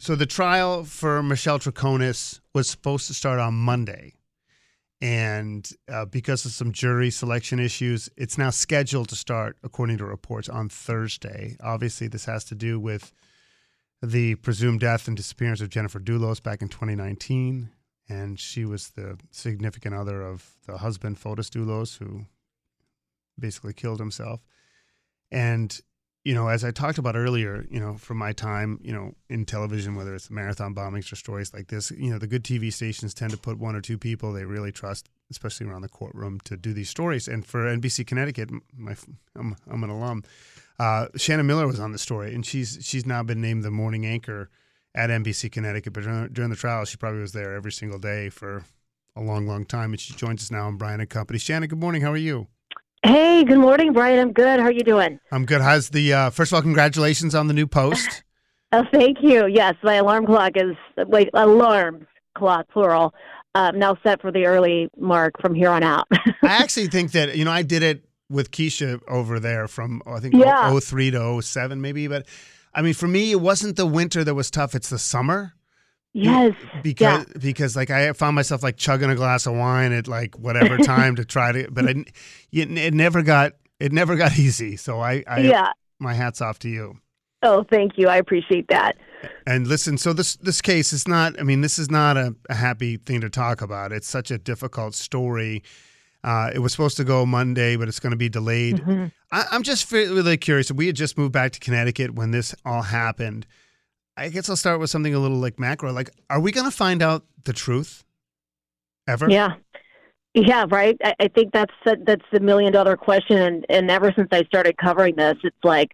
So the trial for Michelle Troconis was supposed to start on Monday. And uh, because of some jury selection issues, it's now scheduled to start, according to reports, on Thursday. Obviously, this has to do with the presumed death and disappearance of Jennifer Dulos back in 2019. And she was the significant other of the husband, Fotis Dulos, who basically killed himself. And you know, as I talked about earlier, you know, from my time, you know, in television, whether it's marathon bombings or stories like this, you know, the good TV stations tend to put one or two people they really trust, especially around the courtroom, to do these stories. And for NBC Connecticut, my I'm, I'm an alum. Uh, Shannon Miller was on the story, and she's she's now been named the morning anchor at NBC Connecticut. But during, during the trial, she probably was there every single day for a long, long time. And she joins us now on Brian and Company. Shannon, good morning. How are you? Hey, good morning, Brian. I'm good. How are you doing? I'm good. How's the uh, first of all? Congratulations on the new post. oh, thank you. Yes, my alarm clock is wait alarm clock plural. Um, now set for the early mark from here on out. I actually think that you know I did it with Keisha over there from I think Yeah. 03 to 07 maybe, but I mean for me it wasn't the winter that was tough. It's the summer. Yes. because because like I found myself like chugging a glass of wine at like whatever time to try to, but it, never got it never got easy. So I, I Yeah. my hats off to you. Oh, thank you. I appreciate that. And listen, so this this case is not. I mean, this is not a, a happy thing to talk about. It's such a difficult story. Uh, it was supposed to go Monday, but it's going to be delayed. Mhm. I, I'm just really curious. We had just moved back to Connecticut when this all happened. I guess I'll start with something a little like macro. Like, are we going to find out the truth ever? Yeah. Yeah, right. I, I think that's that's the million dollar question, and, and ever since I started covering this, it's like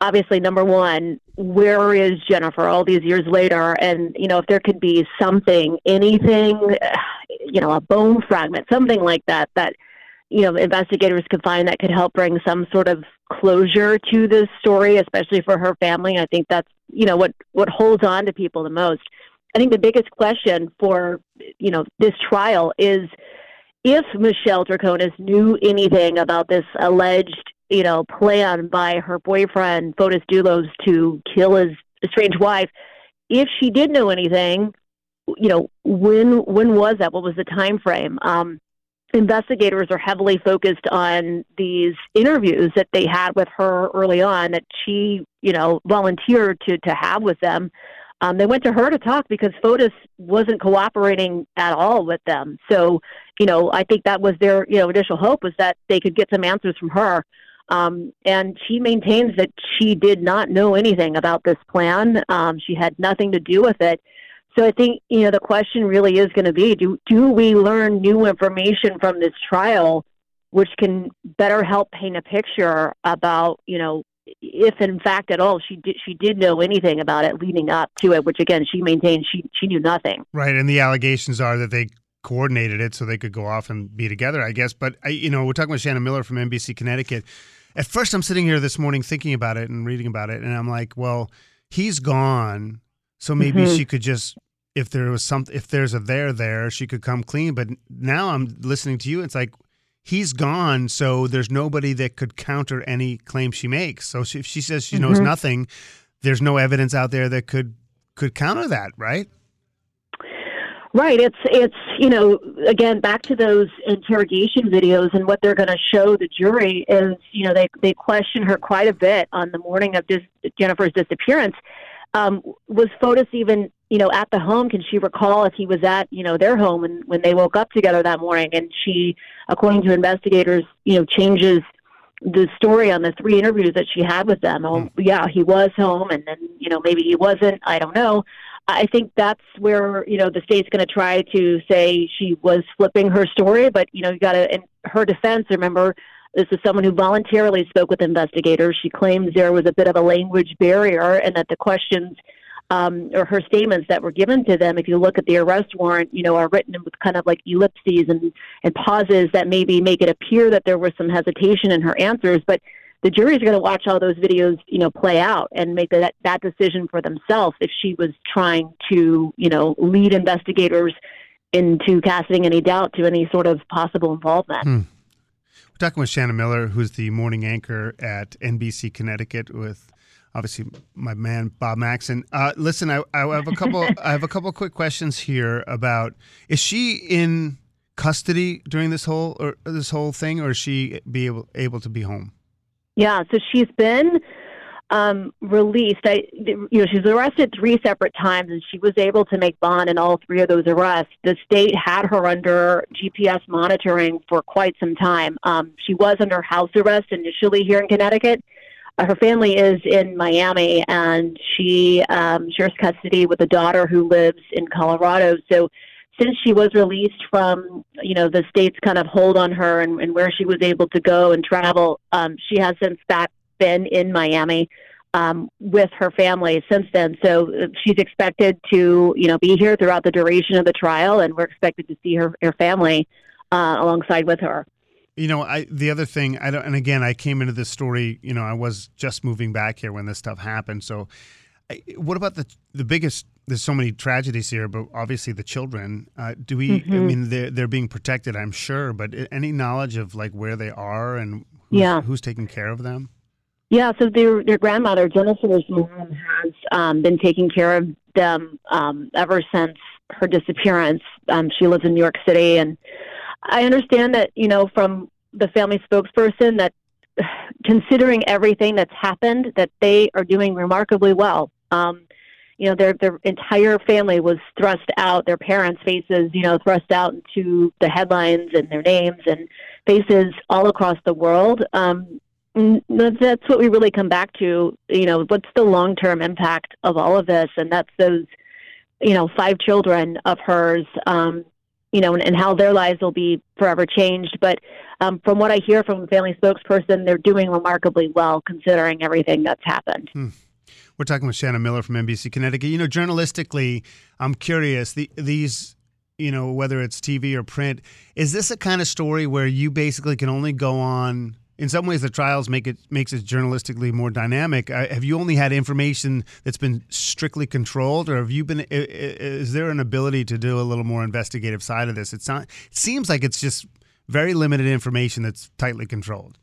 obviously number one, where is Jennifer all these years later? And you know, if there could be something, anything, you know, a bone fragment, something like that, that you know, investigators could find that could help bring some sort of closure to this story, especially for her family. I think that's you know what what holds on to people the most. I think the biggest question for you know this trial is if Michelle Troconis knew anything about this alleged you know plan by her boyfriend Fotis Dulos to kill his estranged wife. If she did know anything, you know when when was that? What was the time frame? Um, investigators are heavily focused on these interviews that they had with her early on that she you know volunteered to to have with them um, they went to her to talk because Fotis wasn't cooperating at all with them. So, you know, I think that was their, you know, initial hope was that they could get some answers from her. Um, and she maintains that she did not know anything about this plan. Um, she had nothing to do with it. So I think, you know, the question really is going to be, do, do we learn new information from this trial, which can better help paint a picture about, you know, if in fact at all she did she did know anything about it leading up to it, which again she maintained she she knew nothing. Right, and the allegations are that they coordinated it so they could go off and be together, I guess. But I, you know, we're talking with Shannon Miller from NBC Connecticut. At first, I'm sitting here this morning thinking about it and reading about it, and I'm like, well, he's gone, so maybe Mhm. she could just, if there was some, if there's a there there, she could come clean. But now I'm listening to you, it's like he's gone, so there's nobody that could counter any claim she makes. So she, if she says she knows Mhm. nothing, there's no evidence out there that could could counter that, right? Right. It's it's you know again back to those interrogation videos and what they're going to show the jury is you know they they question her quite a bit on the morning of dis- Jennifer's disappearance. Um, was Fotis even, you know, at the home? Can she recall if he was at, you know, their home when, when they woke up together that morning? And she, according to investigators, you know, changes the story on the three interviews that she had with them. Oh, hmm. yeah, he was home, and then you know maybe he wasn't. I don't know. I think that's where you know the state's going to try to say she was flipping her story, but you know you got to. In her defense, remember this is someone who voluntarily spoke with investigators. She claims there was a bit of a language barrier, and that the questions um, or her statements that were given to them, if you look at the arrest warrant, you know, are written with kind of like ellipses and, and pauses that maybe make it appear that there was some hesitation in her answers. But the jury's going to watch all those videos, you know, play out and make that, that decision for themselves if she was trying to, you know, lead investigators into casting any doubt to any sort of possible involvement. Hmm. We're talking with Shannon Miller, who's the morning anchor at NBC Connecticut with obviously my man Bob Maxon. Uh, listen, I, I have a couple. I have a couple quick questions here about: Is she in custody during this whole or this whole thing, or is she be able able to be home? Yeah, so she's been um, released. I, you know, she's arrested three separate times, and she was able to make bond in all three of those arrests. The state had her under GPS monitoring for quite some time. Um, she was under house arrest initially here in Connecticut uh, her family is in Miami, and she um, shares custody with a daughter who lives in Colorado. So, since she was released from, you know, the state's kind of hold on her and, and where she was able to go and travel, um, she has since back been in Miami um, with her family since then. So uh, she's expected to, you know, be here throughout the duration of the trial, and we're expected to see her her family uh, alongside with her. You know, I the other thing I don't, and again, I came into this story. You know, I was just moving back here when this stuff happened. So, I, what about the the biggest? There's so many tragedies here, but obviously the children. Uh, do we? Mm-hmm. I mean, they're they're being protected, I'm sure. But any knowledge of like where they are and who's, yeah. who's taking care of them? Yeah, so their their grandmother Jennifer's mom has um, been taking care of them um, ever since her disappearance. Um, she lives in New York City, and I understand that, you know, from the family spokesperson that considering everything that's happened, that they are doing remarkably well. Um, you know, their their entire family was thrust out, their parents' faces, you know, thrust out into the headlines and their names and faces all across the world. Um, that's what we really come back to. You know, what's the long term impact of all of this? And that's those, you know, five children of hers um, you know, and, and how their lives will be forever changed. But um, from what I hear from the family spokesperson, they're doing remarkably well considering everything that's happened. Hmm. We're talking with Shannon Miller from NBC Connecticut. You know, journalistically, I'm curious. The, these, you know, whether it's TV or print, is this a kind of story where you basically can only go on in some ways the trials make it makes it journalistically more dynamic uh, have you only had information that's been strictly controlled or have you been is there an ability to do a little more investigative side of this it's not it seems like it's just very limited information that's tightly controlled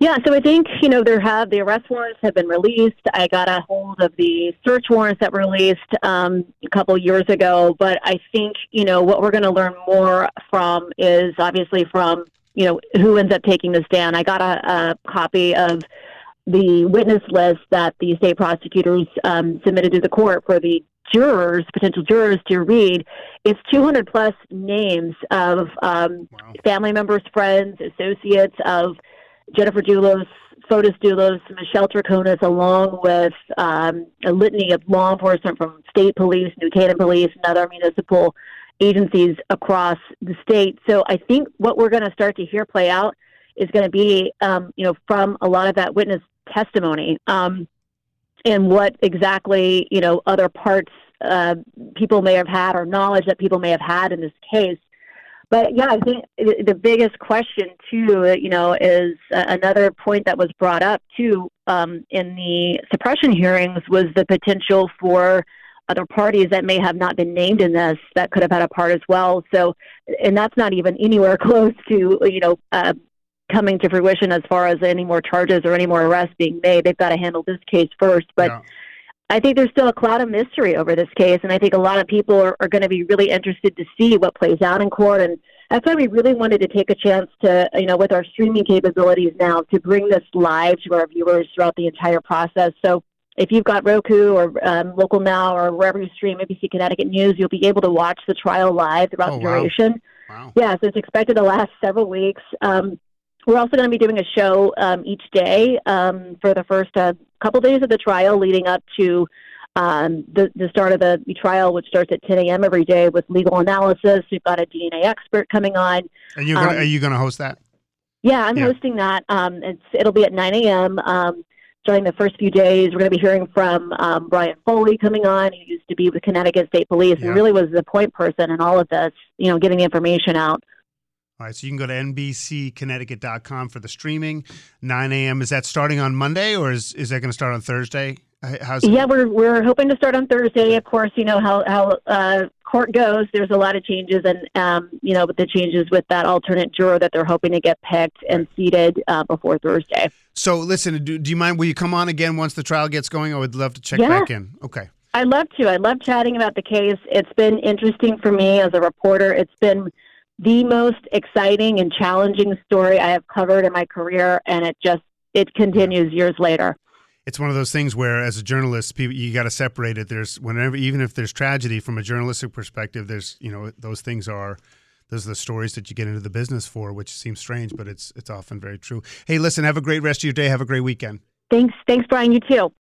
yeah, so I think, you know, there have the arrest warrants have been released. I got a hold of the search warrants that were released um, a couple years ago. But I think, you know, what we're going to learn more from is obviously from you know, who ends up taking this down. I got a, a copy of the witness list that the state prosecutors um, submitted to the court for the jurors, potential jurors to read. It's 200 plus names of um, wow. family members, friends, associates of Jennifer Dulos, Fotis Dulos, Michelle Troconis, along with um, a litany of law enforcement from state police, New Canaan police, and other municipal agencies across the state. So I think what we're going to start to hear play out is going to be, um, you know, from a lot of that witness testimony um, and what exactly, you know, other parts uh, people may have had or knowledge that people may have had in this case. But yeah, I think the biggest question too, you know, is another point that was brought up too um, in the suppression hearings was the potential for other parties that may have not been named in this that could have had a part as well. So, and that's not even anywhere close to you know uh, coming to fruition as far as any more charges or any more arrests being made. They've got to handle this case first, but. Yeah. I think there's still a cloud of mystery over this case, and I think a lot of people are, are going to be really interested to see what plays out in court. And that's why we really wanted to take a chance to, you know, with our streaming capabilities now, to bring this live to our viewers throughout the entire process. So if you've got Roku or um, Local Now or wherever you stream NBC Connecticut News, you'll be able to watch the trial live throughout Oh, the duration. Wow. Yeah, so it's expected to last several weeks. Um, we're also going to be doing a show um, each day um, for the first uh, couple days of the trial, leading up to um, the, the start of the trial, which starts at 10 a.m. every day with legal analysis. We've got a DNA expert coming on. Are you gonna, Um, are you going to host that? Yeah, I'm Yeah. hosting that. Um, it's it'll be at 9 a.m. Um, starting the first few days. We're going to be hearing from um, Brian Foley coming on, who used to be with Connecticut State Police Yeah. and really was the point person in all of this. You know, getting the information out. All right, so you can go to NBCConnecticut.com for the streaming. 9 a.m. Is that starting on Monday or is, is that going to start on Thursday? How's Yeah, we're we're hoping to start on Thursday. Of course, you know how how uh, court goes. There's a lot of changes, and um, you know, with the changes with that alternate juror that they're hoping to get picked and seated uh, before Thursday. So listen, do, do you mind? Will you come on again once the trial gets going? I would love to check Yeah. back in. Okay. I'd love to. I love chatting about the case. It's been interesting for me as a reporter. It's been the most exciting and challenging story I have covered in my career, and it just it continues years later. It's one of those things where, as a journalist, people you got to separate it. There's whenever, even if there's tragedy from a journalistic perspective, there's you know those things are. Those are the stories that you get into the business for, which seems strange, but it's it's often very true. Hey, listen, have a great rest of your day. Have a great weekend. Thanks, thanks, Brian. You too.